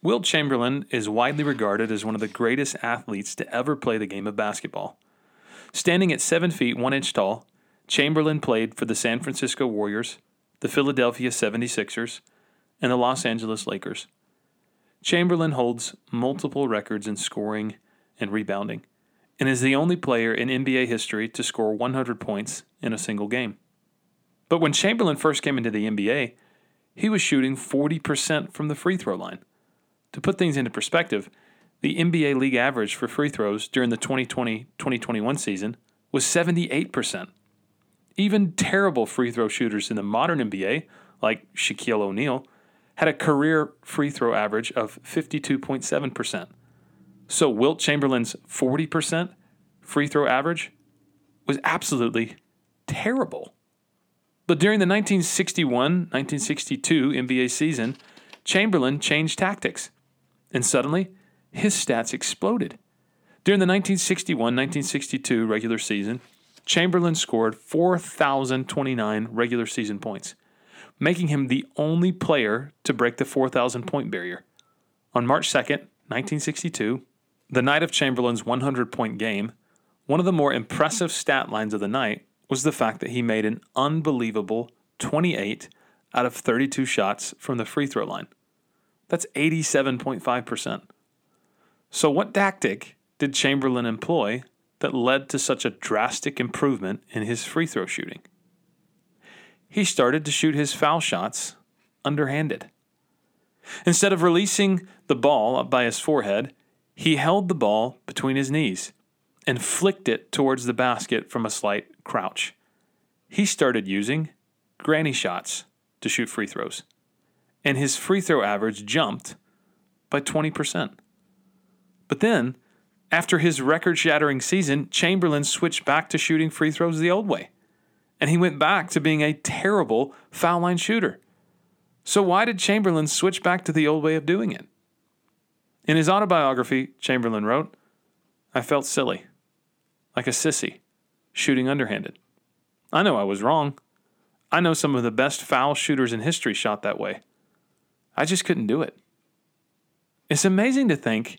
Wilt Chamberlain is widely regarded as one of the greatest athletes to ever play the game of basketball. Standing at 7 feet 1 inch tall, Chamberlain played for the San Francisco Warriors, the Philadelphia 76ers, and the Los Angeles Lakers. Chamberlain holds multiple records in scoring and rebounding, and is the only player in NBA history to score 100 points in a single game. But when Chamberlain first came into the NBA, he was shooting 40% from the free throw line. To put things into perspective, the NBA league average for free throws during the 2020 2021 season was 78%. Even terrible free throw shooters in the modern NBA, like Shaquille O'Neal, had a career free throw average of 52.7%. So Wilt Chamberlain's 40% free throw average was absolutely terrible. But during the 1961 1962 NBA season, Chamberlain changed tactics, and suddenly his stats exploded. During the 1961 1962 regular season, Chamberlain scored 4,029 regular season points, making him the only player to break the 4,000 point barrier. On March 2nd, 1962, the night of Chamberlain's 100 point game, one of the more impressive stat lines of the night was the fact that he made an unbelievable 28 out of 32 shots from the free throw line. That's 87.5%. So, what tactic did Chamberlain employ that led to such a drastic improvement in his free throw shooting? He started to shoot his foul shots underhanded. Instead of releasing the ball up by his forehead, he held the ball between his knees and flicked it towards the basket from a slight crouch. He started using granny shots to shoot free throws, and his free throw average jumped by 20%. But then, after his record shattering season, Chamberlain switched back to shooting free throws the old way, and he went back to being a terrible foul line shooter. So, why did Chamberlain switch back to the old way of doing it? In his autobiography, Chamberlain wrote, I felt silly, like a sissy, shooting underhanded. I know I was wrong. I know some of the best foul shooters in history shot that way. I just couldn't do it. It's amazing to think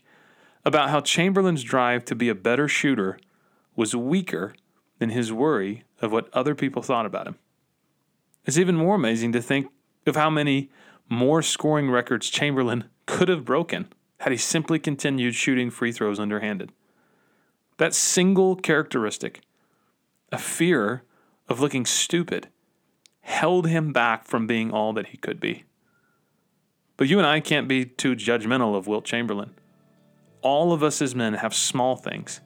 about how Chamberlain's drive to be a better shooter was weaker than his worry of what other people thought about him. It's even more amazing to think of how many more scoring records Chamberlain could have broken had he simply continued shooting free throws underhanded. That single characteristic, a fear of looking stupid, held him back from being all that he could be. But you and I can't be too judgmental of Wilt Chamberlain. All of us as men have small things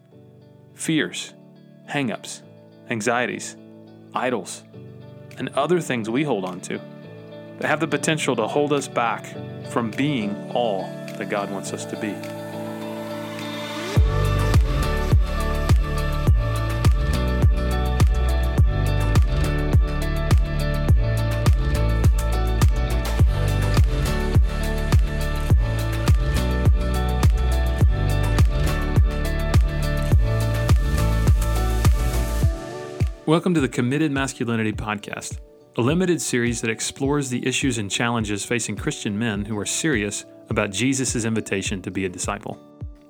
fears, hangups, anxieties, idols, and other things we hold on to that have the potential to hold us back from being all that God wants us to be. Welcome to the Committed Masculinity Podcast, a limited series that explores the issues and challenges facing Christian men who are serious about Jesus' invitation to be a disciple.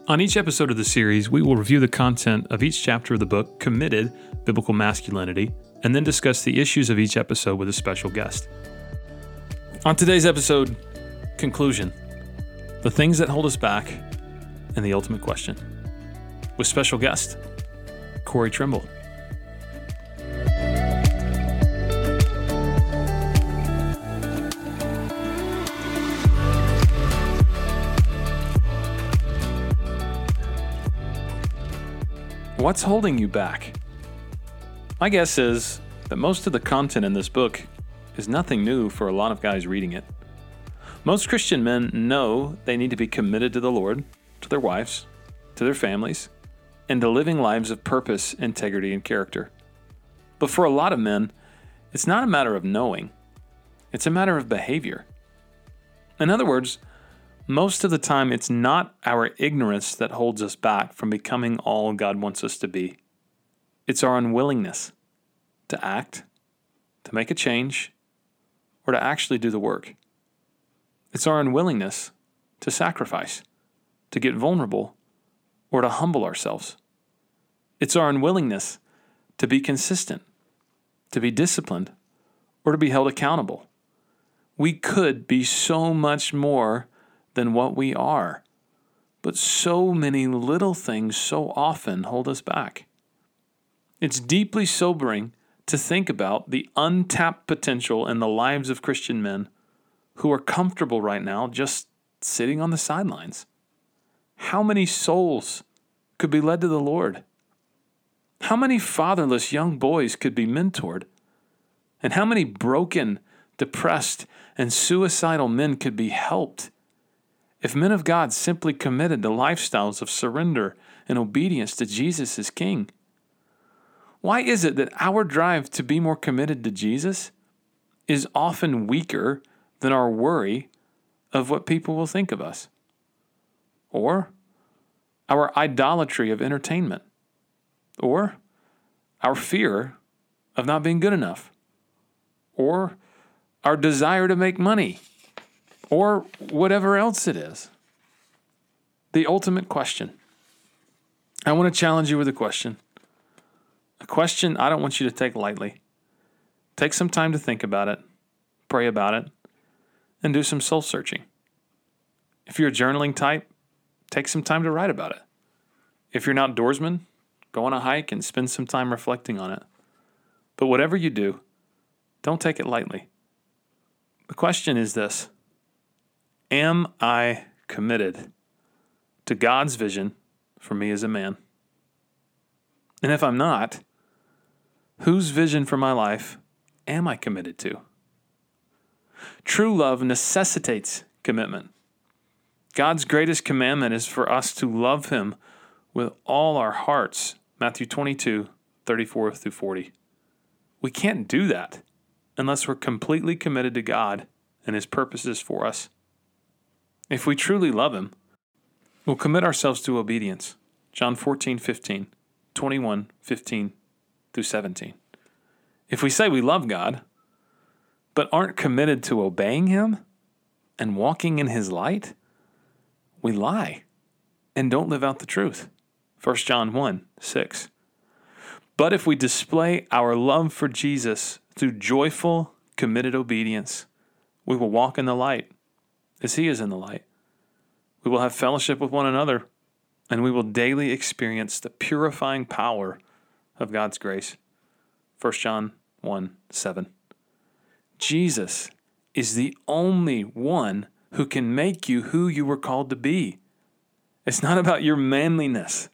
On each episode of the series, we will review the content of each chapter of the book, Committed Biblical Masculinity, and then discuss the issues of each episode with a special guest. On today's episode, Conclusion The Things That Hold Us Back and the Ultimate Question, with special guest, Corey Trimble. What's holding you back? My guess is that most of the content in this book is nothing new for a lot of guys reading it. Most Christian men know they need to be committed to the Lord, to their wives, to their families, and to living lives of purpose, integrity, and character. But for a lot of men, it's not a matter of knowing, it's a matter of behavior. In other words, most of the time, it's not our ignorance that holds us back from becoming all God wants us to be. It's our unwillingness to act, to make a change, or to actually do the work. It's our unwillingness to sacrifice, to get vulnerable, or to humble ourselves. It's our unwillingness to be consistent, to be disciplined, or to be held accountable. We could be so much more than what we are, but so many little things so often hold us back. It's deeply sobering to think about the untapped potential in the lives of Christian men who are comfortable right now just sitting on the sidelines. How many souls could be led to the Lord? How many fatherless young boys could be mentored? And how many broken, depressed, and suicidal men could be helped if men of God simply committed to lifestyles of surrender and obedience to Jesus as King? Why is it that our drive to be more committed to Jesus is often weaker than our worry of what people will think of us? Or our idolatry of entertainment? Or our fear of not being good enough? Or our desire to make money? Or whatever else it is? The ultimate question. I want to challenge you with a question. A question I don't want you to take lightly. Take some time to think about it, pray about it, and do some soul searching. If you're a journaling type, take some time to write about it. If you're an outdoorsman, go on a hike and spend some time reflecting on it. But whatever you do, don't take it lightly. The question is this Am I committed to God's vision for me as a man? And if I'm not, whose vision for my life am I committed to? True love necessitates commitment. God's greatest commandment is for us to love Him with all our hearts. Matthew 22, 34 through 40. We can't do that unless we're completely committed to God and His purposes for us. If we truly love Him, we'll commit ourselves to obedience. John 14, 15, 21, 15 through 17. If we say we love God, but aren't committed to obeying Him and walking in His light, we lie and don't live out the truth. 1 John 1 6. But if we display our love for Jesus through joyful, committed obedience, we will walk in the light as He is in the light. We will have fellowship with one another, and we will daily experience the purifying power of God's grace. 1 John 1 7. Jesus is the only one who can make you who you were called to be. It's not about your manliness,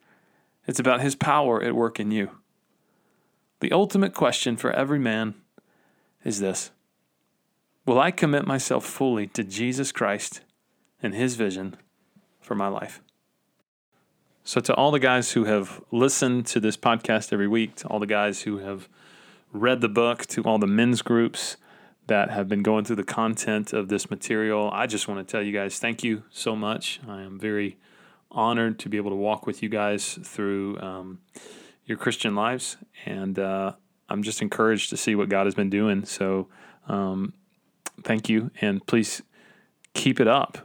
it's about His power at work in you. The ultimate question for every man is this Will I commit myself fully to Jesus Christ and His vision for my life? So, to all the guys who have listened to this podcast every week, to all the guys who have read the book, to all the men's groups that have been going through the content of this material, I just want to tell you guys thank you so much. I am very honored to be able to walk with you guys through um, your Christian lives, and uh, I'm just encouraged to see what God has been doing. So, um, thank you, and please keep it up.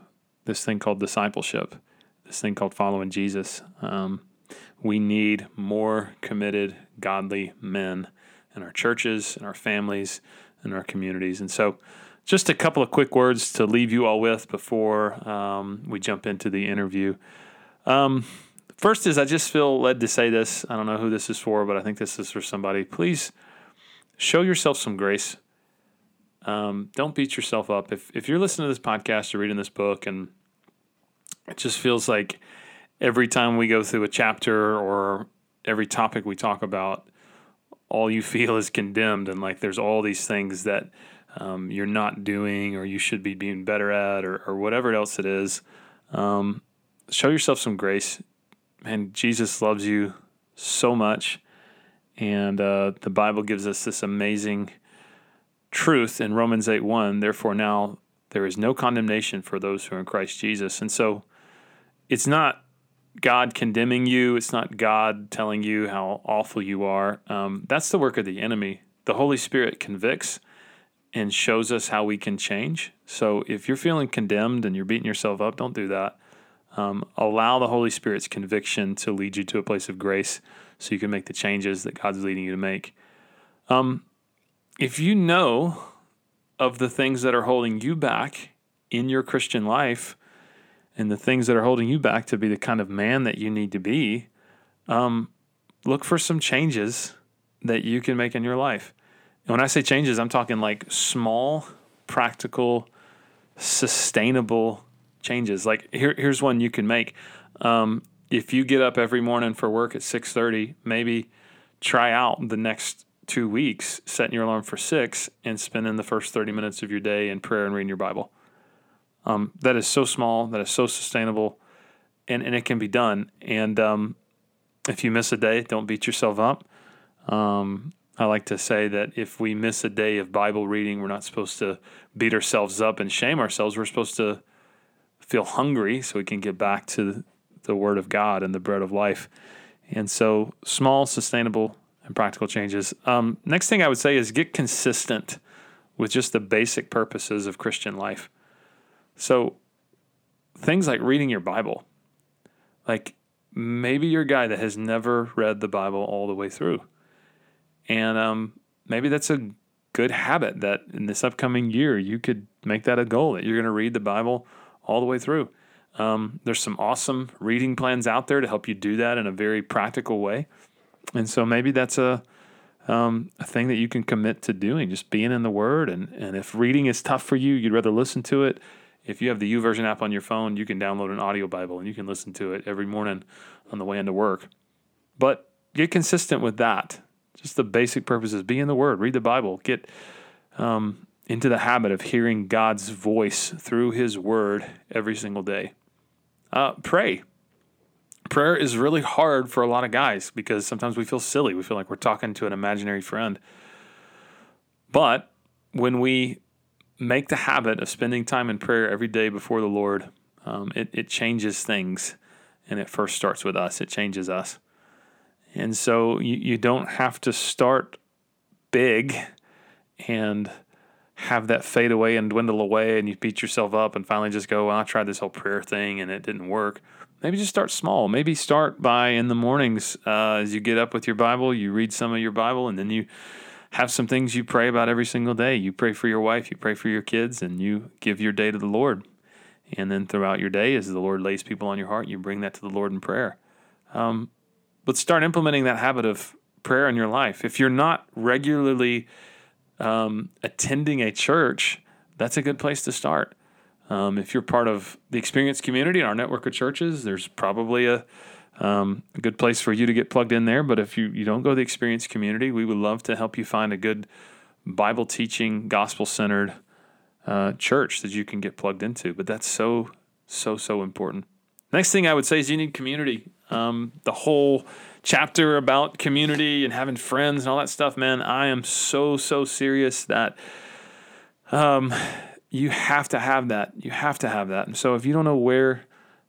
This thing called discipleship this thing called following Jesus. Um, we need more committed, godly men in our churches, in our families, in our communities. And so, just a couple of quick words to leave you all with before um, we jump into the interview. Um, first is I just feel led to say this. I don't know who this is for, but I think this is for somebody. Please show yourself some grace. Um, don't beat yourself up. If if you're listening to this podcast or reading this book and it just feels like every time we go through a chapter or every topic we talk about, all you feel is condemned, and like there's all these things that um, you're not doing or you should be being better at or, or whatever else it is. Um, show yourself some grace. And Jesus loves you so much. And uh, the Bible gives us this amazing truth in Romans 8 1. Therefore, now there is no condemnation for those who are in Christ Jesus. And so, it's not God condemning you. It's not God telling you how awful you are. Um, that's the work of the enemy. The Holy Spirit convicts and shows us how we can change. So if you're feeling condemned and you're beating yourself up, don't do that. Um, allow the Holy Spirit's conviction to lead you to a place of grace so you can make the changes that God's leading you to make. Um, if you know of the things that are holding you back in your Christian life and the things that are holding you back to be the kind of man that you need to be, um, look for some changes that you can make in your life. And when I say changes, I'm talking like small, practical, sustainable changes. Like here, here's one you can make. Um, if you get up every morning for work at 6:30, maybe try out the next two weeks setting your alarm for six and spending the first 30 minutes of your day in prayer and reading your Bible. Um, that is so small, that is so sustainable, and, and it can be done. And um, if you miss a day, don't beat yourself up. Um, I like to say that if we miss a day of Bible reading, we're not supposed to beat ourselves up and shame ourselves. We're supposed to feel hungry so we can get back to the Word of God and the bread of life. And so, small, sustainable, and practical changes. Um, next thing I would say is get consistent with just the basic purposes of Christian life. So, things like reading your Bible, like maybe you're a guy that has never read the Bible all the way through. And um, maybe that's a good habit that in this upcoming year you could make that a goal that you're going to read the Bible all the way through. Um, there's some awesome reading plans out there to help you do that in a very practical way. And so maybe that's a um, a thing that you can commit to doing, just being in the Word. And, and if reading is tough for you, you'd rather listen to it. If you have the YouVersion app on your phone, you can download an audio Bible and you can listen to it every morning on the way into work. But get consistent with that. Just the basic purposes: be in the Word, read the Bible, get um, into the habit of hearing God's voice through His Word every single day. Uh, pray prayer is really hard for a lot of guys because sometimes we feel silly. We feel like we're talking to an imaginary friend. But when we make the habit of spending time in prayer every day before the Lord, um, it, it changes things. And it first starts with us, it changes us. And so you, you don't have to start big and have that fade away and dwindle away and you beat yourself up and finally just go, well, I tried this whole prayer thing and it didn't work maybe just start small. Maybe start by in the mornings uh, as you get up with your Bible, you read some of your Bible, and then you have some things you pray about every single day. You pray for your wife, you pray for your kids, and you give your day to the Lord. And then throughout your day, as the Lord lays people on your heart, you bring that to the Lord in prayer. Um, but start implementing that habit of prayer in your life. If you're not regularly um, attending a church, that's a good place to start. Um, if you're part of the experience community and our network of churches, there's probably a, um, a good place for you to get plugged in there. But if you, you don't go to the experience community, we would love to help you find a good Bible teaching, gospel centered uh, church that you can get plugged into. But that's so, so, so important. Next thing I would say is you need community. Um, the whole chapter about community and having friends and all that stuff, man, I am so, so serious that um, you have to have that. You have to have that. And so if you don't know where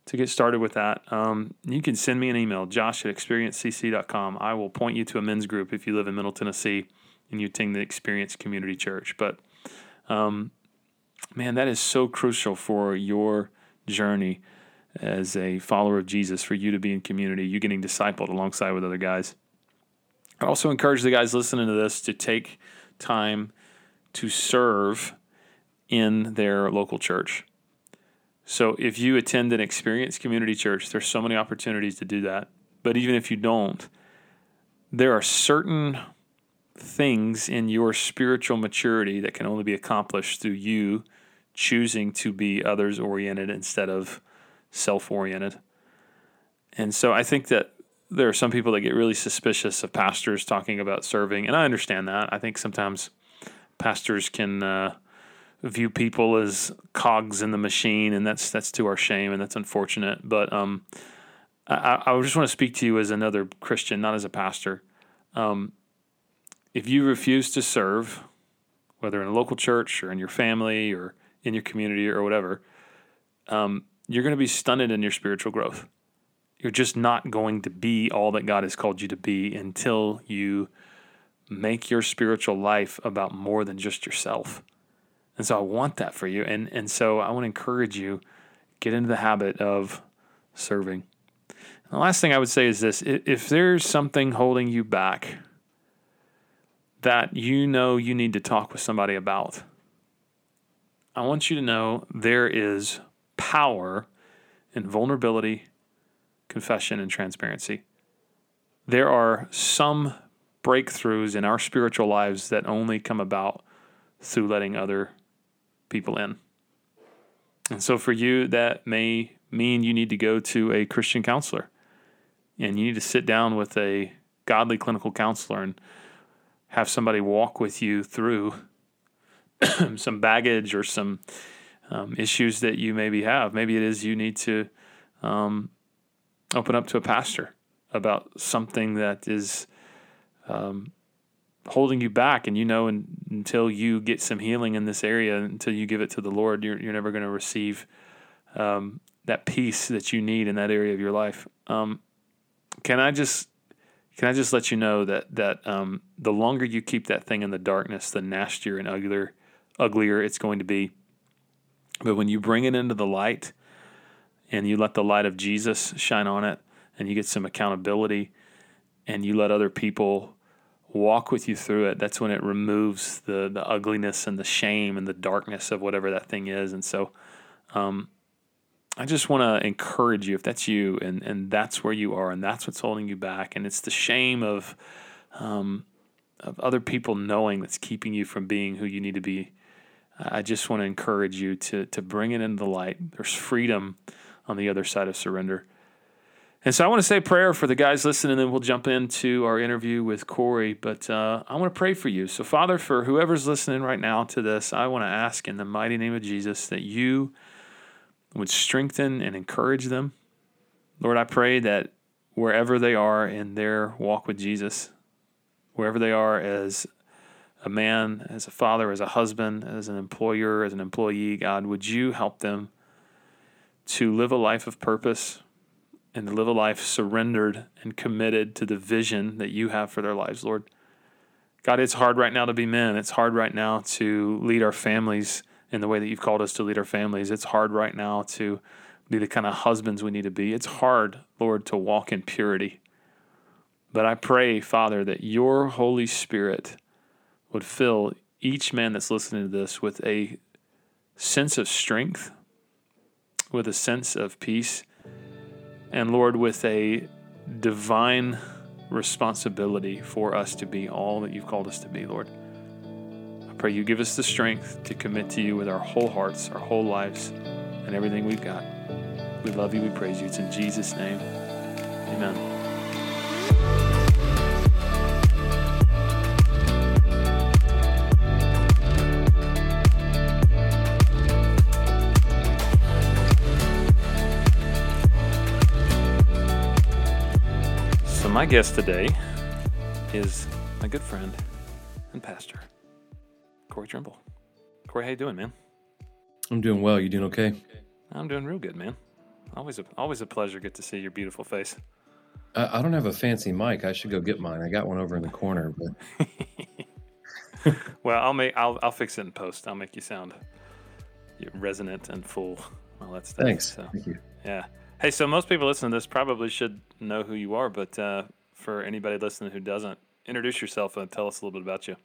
to get started with that, um, you can send me an email, josh at experiencecc.com. I will point you to a men's group if you live in Middle Tennessee and you attend the Experience Community Church. But um, man, that is so crucial for your journey as a follower of Jesus, for you to be in community, you getting discipled alongside with other guys. I also encourage the guys listening to this to take time to serve in their local church. So if you attend an experienced community church, there's so many opportunities to do that. But even if you don't, there are certain things in your spiritual maturity that can only be accomplished through you choosing to be others oriented instead of self oriented. And so I think that there are some people that get really suspicious of pastors talking about serving, and I understand that. I think sometimes pastors can uh, view people as cogs in the machine, and that's that's to our shame, and that's unfortunate. But um, I, I just want to speak to you as another Christian, not as a pastor. Um, if you refuse to serve, whether in a local church or in your family or in your community or whatever, um, you're going to be stunted in your spiritual growth. You're just not going to be all that God has called you to be until you make your spiritual life about more than just yourself And so I want that for you. And, and so I want to encourage you, get into the habit of serving. And the last thing I would say is this if there's something holding you back that you know you need to talk with somebody about, I want you to know there is power in vulnerability, confession, and transparency. There are some breakthroughs in our spiritual lives that only come about through letting other people in. And so for you, that may mean you need to go to a Christian counselor and you need to sit down with a godly clinical counselor and have somebody walk with you through some baggage or some um, issues that you maybe have. Maybe it is you need to um, open up to a pastor about something that is um, holding you back, and you know, in, until you get some healing in this area, until you give it to the Lord, you're you're never going to receive um, that peace that you need in that area of your life. Um, can I just can I just let you know that that um, the longer you keep that thing in the darkness, the nastier and uglier uglier it's going to be. But when you bring it into the light and you let the light of Jesus shine on it and you get some accountability and you let other people walk with you through it, that's when it removes the the ugliness and the shame and the darkness of whatever that thing is. And so um, I just want to encourage you if that's you and, and that's where you are and that's what's holding you back and it's the shame of um, of other people knowing that's keeping you from being who you need to be I just want to encourage you to, to bring it into the light. There's freedom on the other side of surrender. And so I want to say prayer for the guys listening, and then we'll jump into our interview with Corey. But uh, I want to pray for you. So, Father, for whoever's listening right now to this, I want to ask in the mighty name of Jesus that you would strengthen and encourage them. Lord, I pray that wherever they are in their walk with Jesus, wherever they are as a man, as a father, as a husband, as an employer, as an employee, God, would you help them to live a life of purpose and to live a life surrendered and committed to the vision that you have for their lives, Lord? God, it's hard right now to be men. It's hard right now to lead our families in the way that you've called us to lead our families. It's hard right now to be the kind of husbands we need to be. It's hard, Lord, to walk in purity. But I pray, Father, that your Holy Spirit would fill each man that's listening to this with a sense of strength, with a sense of peace, and Lord, with a divine responsibility for us to be all that you've called us to be, Lord. I pray you give us the strength to commit to you with our whole hearts, our whole lives, and everything we've got. We love you, we praise you. It's in Jesus' name. Amen. My guest today is my good friend and pastor, Corey Trimble. Corey, how you doing, man? I'm doing well. You doing okay? I'm doing real good, man. Always a always a pleasure. Get to see your beautiful face. I don't have a fancy mic. I should go get mine. I got one over in the corner, but. well, I'll make I'll I'll fix it in post. I'll make you sound resonant and full. All that stuff. Thanks. So, Thank you. Yeah. Hey, so most people listening to this probably should know who you are, but uh, for anybody listening who doesn't, introduce yourself and tell us a little bit about you.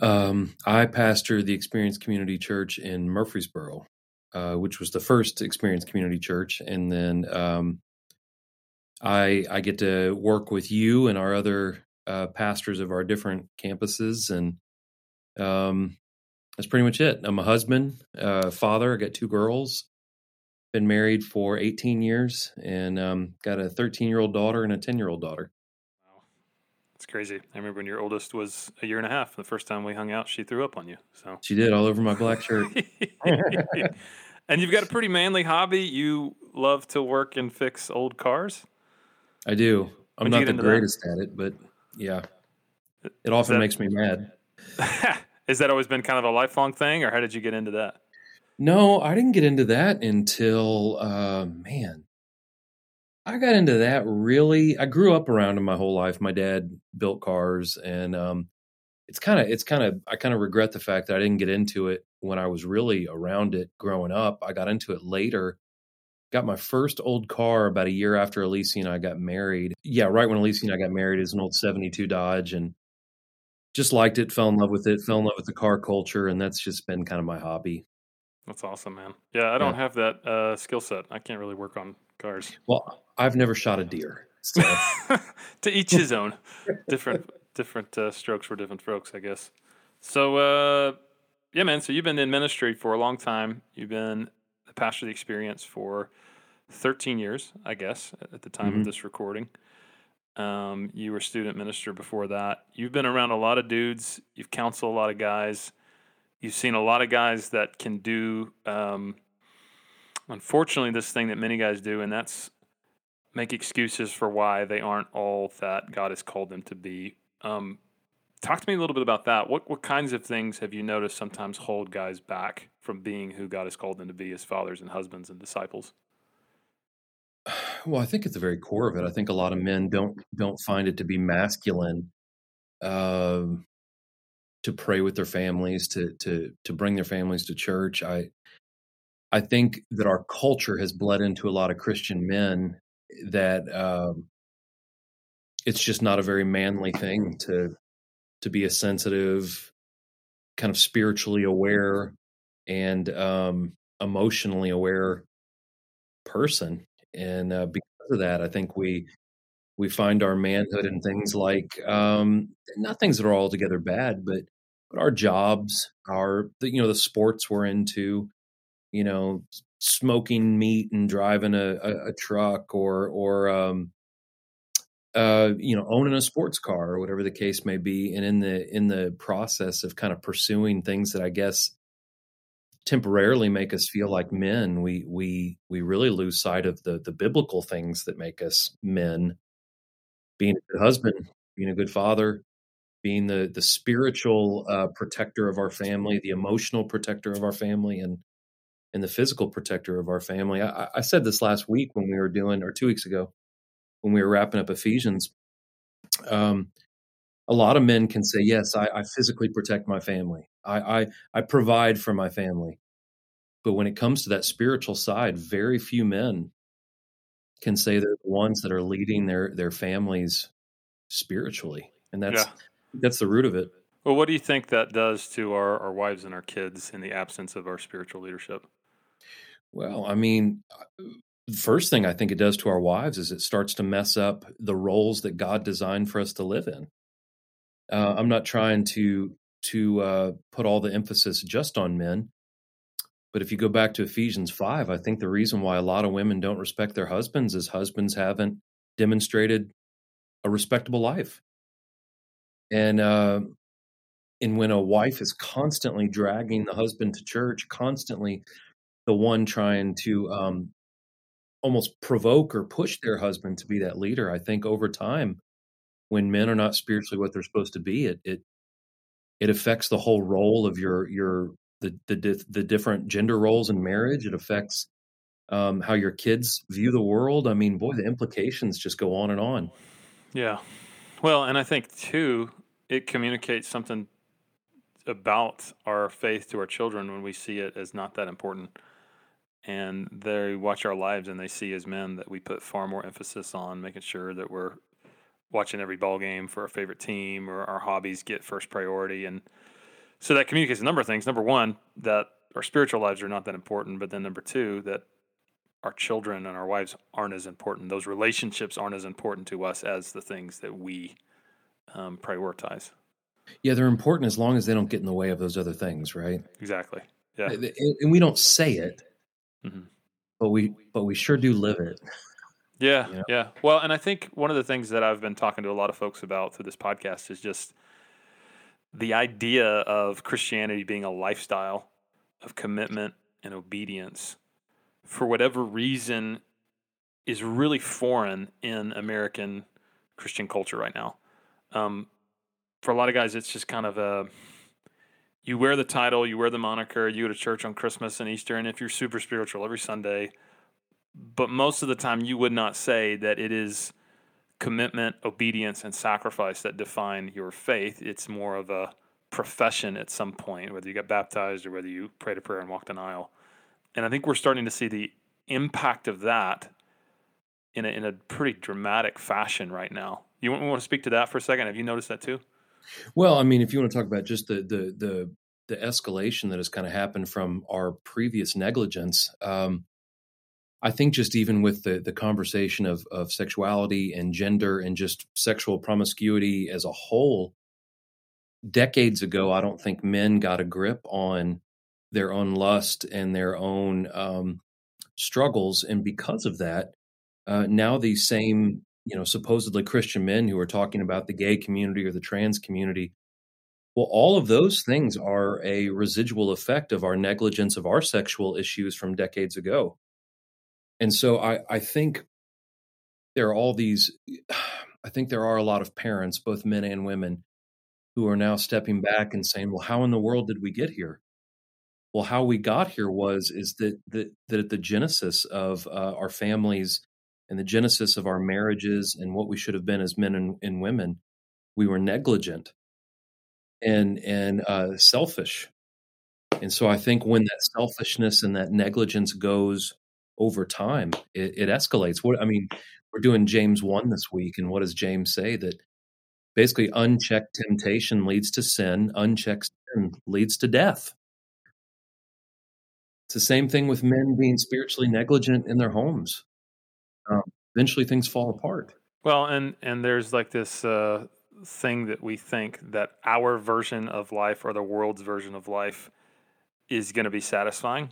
Um, I pastor the Experience Community Church in Murfreesboro, uh, which was the first Experience Community Church, and then um, I I get to work with you and our other uh, pastors of our different campuses, and um, that's pretty much it. I'm a husband, uh, father. I got two girls, been married for 18 years and um, got a 13 year old daughter and a 10 year old daughter. Wow. That's crazy. I remember when your oldest was a year and a half. The first time we hung out, she threw up on you. So she did all over my black shirt. and you've got a pretty manly hobby. You love to work and fix old cars. I do. I'm When'd not the greatest that? at it, but yeah, it often that, makes me mad. Has that always been kind of a lifelong thing, or how did you get into that? No, I didn't get into that until uh, man. I got into that really. I grew up around it my whole life. My dad built cars, and um, it's kind of it's kind of I kind of regret the fact that I didn't get into it when I was really around it growing up. I got into it later. Got my first old car about a year after Alicia and I got married. Yeah, right when Alicia and I got married, is an old '72 Dodge, and just liked it, fell in love with it, fell in love with the car culture, and that's just been kind of my hobby. That's awesome, man. Yeah, I don't yeah. have that uh, skill set. I can't really work on cars. Well, I've never shot a deer. So. to each his own. different different uh, strokes for different folks, I guess. So, uh, yeah, man. So you've been in ministry for a long time. You've been the pastor of the experience for 13 years, I guess, at the time mm-hmm. of this recording. Um, you were student minister before that. You've been around a lot of dudes. You've counseled a lot of guys. You've seen a lot of guys that can do, um, unfortunately, this thing that many guys do, and that's make excuses for why they aren't all that God has called them to be. Um, talk to me a little bit about that. What what kinds of things have you noticed sometimes hold guys back from being who God has called them to be as fathers and husbands and disciples? Well, I think at the very core of it, I think a lot of men don't don't find it to be masculine uh, to pray with their families, to to to bring their families to church. I I think that our culture has bled into a lot of Christian men that um, it's just not a very manly thing to to be a sensitive, kind of spiritually aware and um, emotionally aware person. And uh, because of that, I think we we find our manhood in things like um, not things that are altogether bad, but but our jobs, our you know the sports we're into, you know, smoking meat and driving a, a, a truck or or um, uh, you know, owning a sports car or whatever the case may be, and in the in the process of kind of pursuing things that I guess temporarily make us feel like men, we we we really lose sight of the the biblical things that make us men. Being a good husband, being a good father, being the the spiritual uh, protector of our family, the emotional protector of our family, and and the physical protector of our family. I, I said this last week when we were doing, or two weeks ago, when we were wrapping up Ephesians, um, a lot of men can say, "Yes, I, I physically protect my family. I, I I provide for my family." But when it comes to that spiritual side, very few men can say they're the ones that are leading their their families spiritually, and that's yeah. That's the root of it. Well, what do you think that does to our, our wives and our kids in the absence of our spiritual leadership? Well, I mean, the first thing I think it does to our wives is it starts to mess up the roles that God designed for us to live in. Uh, I'm not trying to to uh, put all the emphasis just on men, but if you go back to Ephesians five, I think the reason why a lot of women don't respect their husbands is husbands haven't demonstrated a respectable life, and uh, and when a wife is constantly dragging the husband to church, constantly the one trying to um, almost provoke or push their husband to be that leader. I think over time, when men are not spiritually what they're supposed to be, it it it affects the whole role of your your the the the different gender roles in marriage. It affects um, how your kids view the world. I mean, boy, the implications just go on and on. Yeah, well, and I think too, it communicates something about our faith to our children when we see it as not that important. And they watch our lives and they see as men that we put far more emphasis on making sure that we're watching every ball game for our favorite team or our hobbies get first priority. And so that communicates a number of things. Number one that our spiritual lives are not that important. But then number two that our children and our wives aren't as important. Those relationships aren't as important to us as the things that we um, prioritize yeah they're important as long as they don't get in the way of those other things right exactly yeah and we don't say it mm-hmm. but we but we sure do live it. Yeah, you know? yeah. Well, and I think one of the things that I've been talking to a lot of folks about through this podcast is just the idea of Christianity being a lifestyle of commitment and obedience for whatever reason is really foreign in American Christian culture right now. Um, for a lot of guys, it's just kind of a you wear the title, you wear the moniker, you go to church on Christmas and Easter, and if you're super spiritual every Sunday, but most of the time you would not say that it is commitment, obedience, and sacrifice that define your faith. It's more of a profession at some point, whether you got baptized or whether you prayed a prayer and walked an aisle. And I think we're starting to see the impact of that in a, in a pretty dramatic fashion right now. You want, to speak to that for a second? Have you noticed that too? Well, I mean, if you want to talk about just the the the, the escalation that has kind of happened from our previous negligence, um, I think just even with the the conversation of of sexuality and gender and just sexual promiscuity as a whole, decades ago, I don't think men got a grip on their own lust and their own um, struggles, and because of that, uh, now these same you know supposedly Christian men who are talking about the gay community or the trans community. Well, all of those things are a residual effect of our negligence of our sexual issues from decades ago. And so I, I think there are all these, I think there are a lot of parents, both men and women, who are now stepping back and saying, well, how in the world did we get here? Well, how we got here was is that that, that at the genesis of uh, our families and the genesis of our marriages and what we should have been as men and, and women, we were negligent and and uh, selfish. And so I think when that selfishness and that negligence goes over time, it, it escalates. What I mean, we're doing James one this week, and what does James say? That basically unchecked temptation leads to sin, unchecked sin leads to death. It's the same thing with men being spiritually negligent in their homes. Um, eventually, things fall apart. Well, and and there's like this uh, thing that we think that our version of life or the world's version of life is going to be satisfying,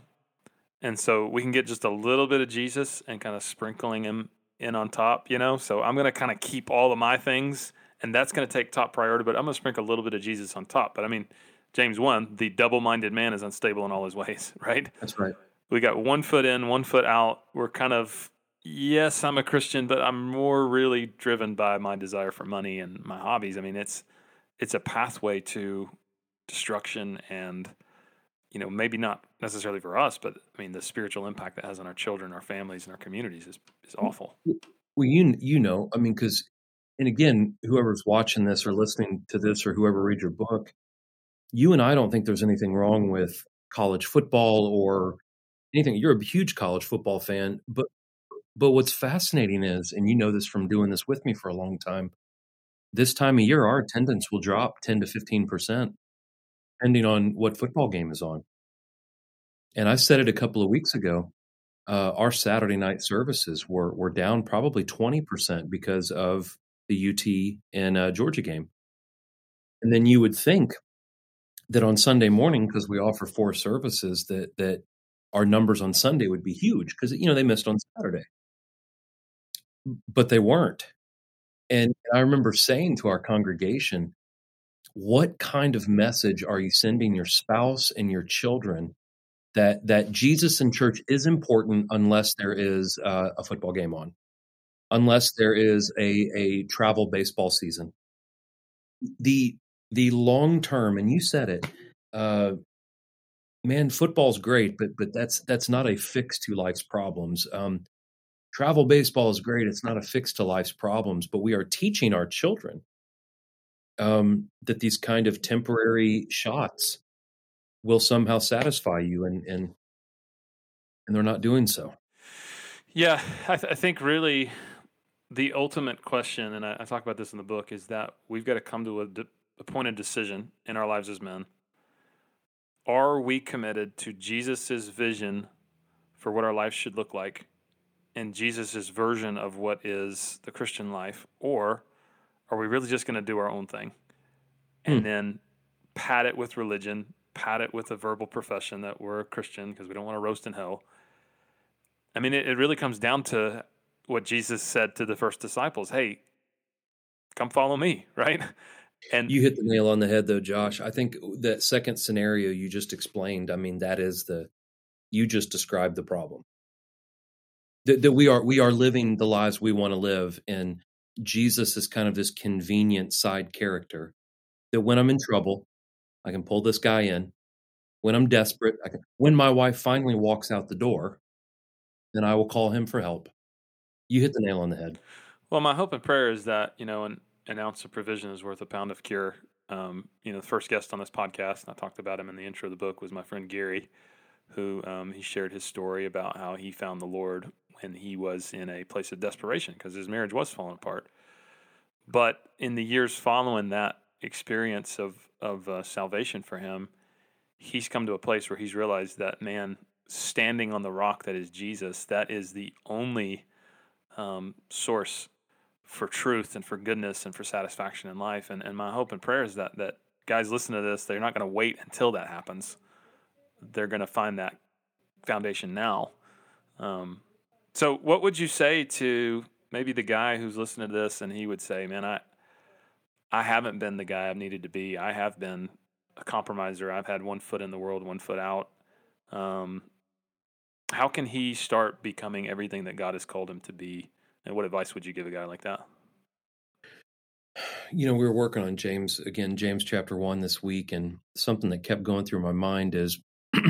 and so we can get just a little bit of Jesus and kind of sprinkling him in on top, you know. So I'm going to kind of keep all of my things, and that's going to take top priority. But I'm going to sprinkle a little bit of Jesus on top. But I mean, James one, the double-minded man is unstable in all his ways, right? That's right. We got one foot in, one foot out. We're kind of yes, I'm a Christian, but I'm more really driven by my desire for money and my hobbies. I mean, it's it's a pathway to destruction and you know, maybe not necessarily for us, but I mean, the spiritual impact that has on our children, our families, and our communities is is awful. Well, you you know, I mean, because and again, whoever's watching this or listening to this or whoever reads your book, you and I don't think there's anything wrong with college football or anything. You're a huge college football fan, but but what's fascinating is, and you know this from doing this with me for a long time, this time of year, our attendance will drop 10 to 15%, depending on what football game is on. And I said it a couple of weeks ago. Uh, our Saturday night services were, were down probably 20% because of the UT and uh, Georgia game. And then you would think that on Sunday morning, because we offer four services, that that our numbers on Sunday would be huge because you know they missed on Saturday but they weren't. And I remember saying to our congregation, what kind of message are you sending your spouse and your children that that Jesus and church is important unless there is uh, a football game on, unless there is a a travel baseball season. The the long term, and you said it, uh, man, football's great, but but that's that's not a fix to life's problems. Um, travel baseball is great. It's not a fix to life's problems, but we are teaching our children um, that these kind of temporary shots will somehow satisfy you, and and and they're not doing so. Yeah, I, th- I think really the ultimate question, and I, I, talk about this in the book, is that we've got to come to a, de- a point of decision in our lives as men. Are we committed to Jesus's vision for what our life should look like? In Jesus' version of what is the Christian life, or are we really just going to do our own thing and hmm. then pat it with religion, pat it with a verbal profession that we're a Christian because we don't want to roast in hell? I mean, it, it really comes down to what Jesus said to the first disciples Hey, come follow me, right? And you hit the nail on the head, though, Josh. I think that second scenario you just explained, I mean, that is the, you just described the problem that, that we are we are living the lives we want to live and jesus is kind of this convenient side character that when i'm in trouble i can pull this guy in. When i'm desperate I can, when my wife finally walks out the door then i will call him for help. You hit the nail on the head. Well, my hope and prayer is that you know an, an ounce of provision is worth a pound of cure. Um, you know, the first guest on this podcast, and I talked about him in the intro of the book, was my friend Gary, who um, he shared his story about how he found the Lord when he was in a place of desperation because his marriage was falling apart. But in the years following that experience of of uh, salvation for him, he's come to a place where he's realized that man standing on the rock that is Jesus, that is the only um, source for truth and for goodness and for satisfaction in life. And, and my hope and prayer is that, that guys listen to this, they're not going to wait until that happens. They're going to find that foundation now. Um, so, what would you say to maybe the guy who's listening to this and he would say, Man, I, I haven't been the guy I've needed to be. I have been a compromiser. I've had one foot in the world, one foot out. Um, how can he start becoming everything that God has called him to be? And what advice would you give a guy like that? You know, we were working on James again, James chapter one this week, and something that kept going through my mind is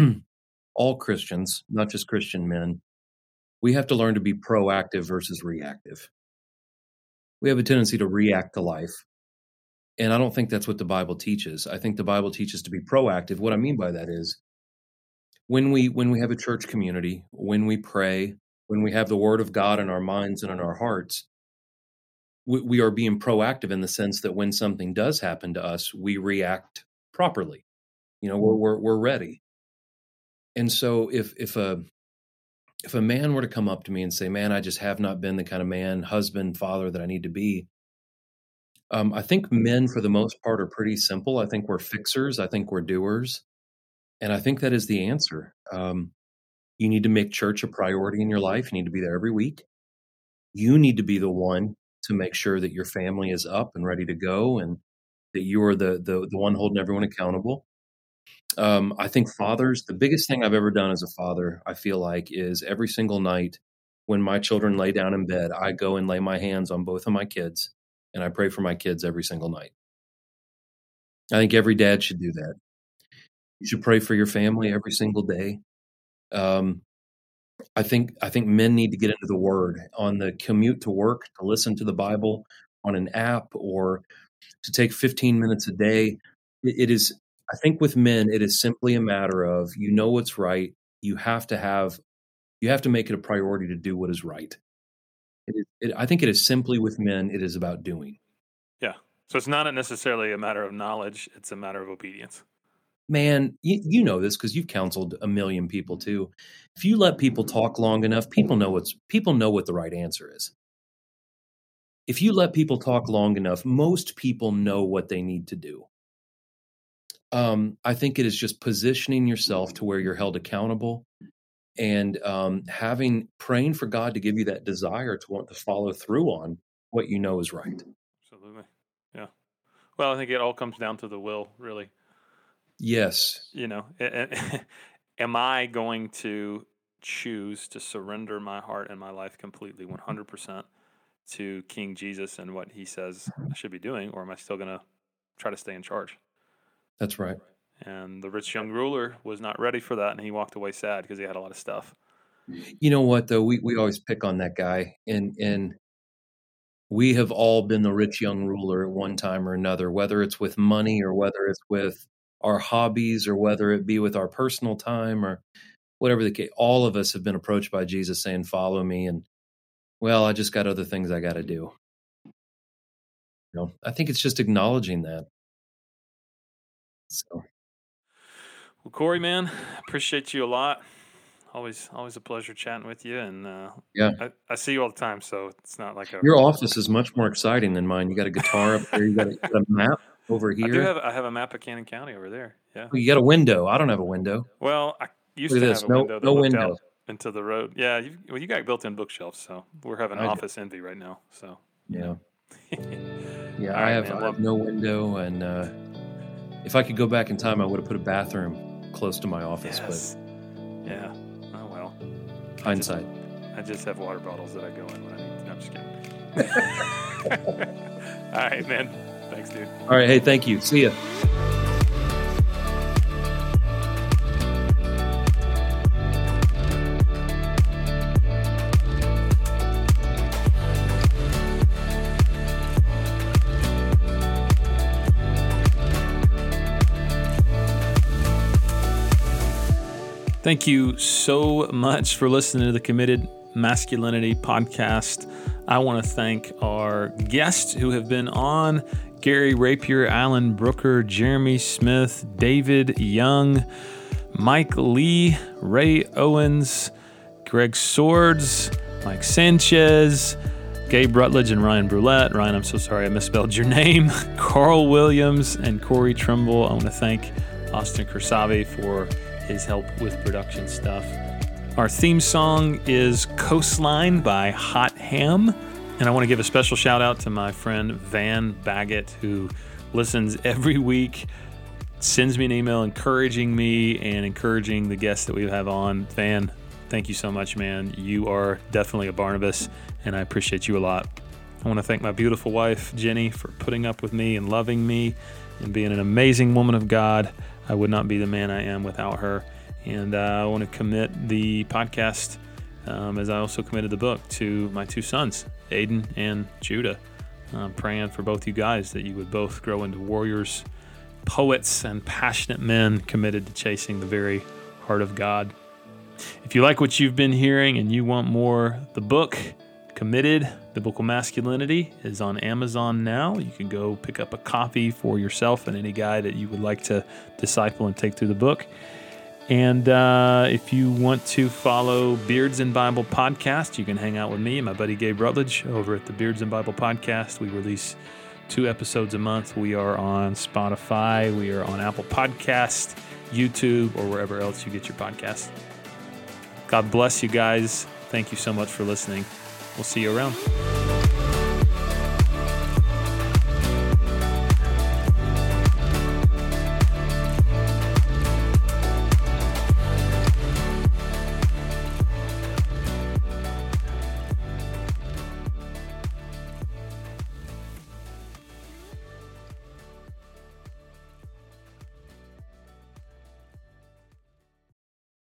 all Christians, not just Christian men, we have to learn to be proactive versus reactive. We have a tendency to react to life. And I don't think that's what the Bible teaches. I think the Bible teaches to be proactive. What I mean by that is when we when we have a church community, when we pray, when we have the word of God in our minds and in our hearts, we, we are being proactive in the sense that when something does happen to us, we react properly. You know, we're mm. we're, we're ready. And so if if a if a man were to come up to me and say, "Man, I just have not been the kind of man, husband, father that I need to be," um, I think men, for the most part, are pretty simple. I think we're fixers. I think we're doers. And I think that is the answer. Um, you need to make church a priority in your life. You need to be there every week. You need to be the one to make sure that your family is up and ready to go and that you are the, the, the one holding everyone accountable. Um, I think fathers, the biggest thing I've ever done as a father, I feel like, is every single night when my children lay down in bed, I go and lay my hands on both of my kids and I pray for my kids every single night. I think every dad should do that. You should pray for your family every single day. Um, I think I think men need to get into the Word on the commute to work to listen to the Bible on an app or to take 15 minutes a day. it, it is I think with men it is simply a matter of you know what's right. You have to have you have to make it a priority to do what is right. It, it, I think it is simply with men. It is about doing. Yeah. So it's not necessarily a matter of knowledge; it's a matter of obedience man, you, you know this because you've counseled a million people too. If you let people talk long enough, people know what's people know what the right answer is. If you let people talk long enough, most people know what they need to do. Um, I think it is just positioning yourself to where you're held accountable and um, having praying for God to give you that desire to want to follow through on what you know is right. Absolutely. Yeah. Well, I think it all comes down to the will, really. Yes. You know, am I going to choose to surrender my heart and my life completely 100% to King Jesus and what he says I should be doing, or am I still going to try to stay in charge? That's right. And the rich young ruler was not ready for that, and he walked away sad because he had a lot of stuff. You know what, though? We, we always pick on that guy, and, and we have all been the rich young ruler at one time or another, whether it's with money or whether it's with our hobbies or whether it be with our personal time or whatever the case, all of us have been approached by Jesus saying, Follow me. And well, I just got other things I got to do. You know, I think it's just acknowledging that. So, well, Corey, man, appreciate you a lot. Always, always a pleasure chatting with you. And uh, yeah, I, I, see you all the time, so it's not like a your office is much more exciting than mine. You got a guitar up there, you got a, got a map over here. I do have I have a map of Cannon County over there. Yeah. Well, you got a window. I don't have a window. Well, I used Look to this. have a no, window. no window into the road. Yeah. You, well, you got built-in bookshelves, so we're having I office do. envy right now. So. Yeah. yeah. I have, I have no window, and uh, if I could go back in time, I would have put a bathroom close to my office. Yes. But yeah. Oh well. Hindsight. I just, I just have water bottles that I go in when I need. No, I'm just kidding. All right, man. Thanks, dude. All right. Hey, thank you. See ya. Thank you so much for listening to the Committed Masculinity podcast. I want to thank our guests who have been on Gary Rapier, Alan Brooker, Jeremy Smith, David Young, Mike Lee, Ray Owens, Greg Swords, Mike Sanchez, Gabe Rutledge, and Ryan Brulette. Ryan, I'm so sorry I misspelled your name. Carl Williams and Corey Trimble. I want to thank Austin Kursavi for his help with production stuff. Our theme song is Coastline by Hot Ham. And I want to give a special shout out to my friend Van Baggett, who listens every week, sends me an email encouraging me and encouraging the guests that we have on. Van, thank you so much, man. You are definitely a Barnabas, and I appreciate you a lot. I want to thank my beautiful wife, Jenny, for putting up with me and loving me and being an amazing woman of God. I would not be the man I am without her. And uh, I want to commit the podcast, um, as I also committed the book, to my two sons, Aiden and Judah. I'm praying for both you guys that you would both grow into warriors, poets, and passionate men committed to chasing the very heart of God. If you like what you've been hearing and you want more, the book, Committed Biblical Masculinity, is on Amazon now. You can go pick up a copy for yourself and any guy that you would like to disciple and take through the book. And uh, if you want to follow Beards and Bible podcast, you can hang out with me and my buddy Gabe Rutledge over at the Beards and Bible podcast. We release two episodes a month. We are on Spotify, we are on Apple Podcast, YouTube, or wherever else you get your podcast. God bless you guys. Thank you so much for listening. We'll see you around.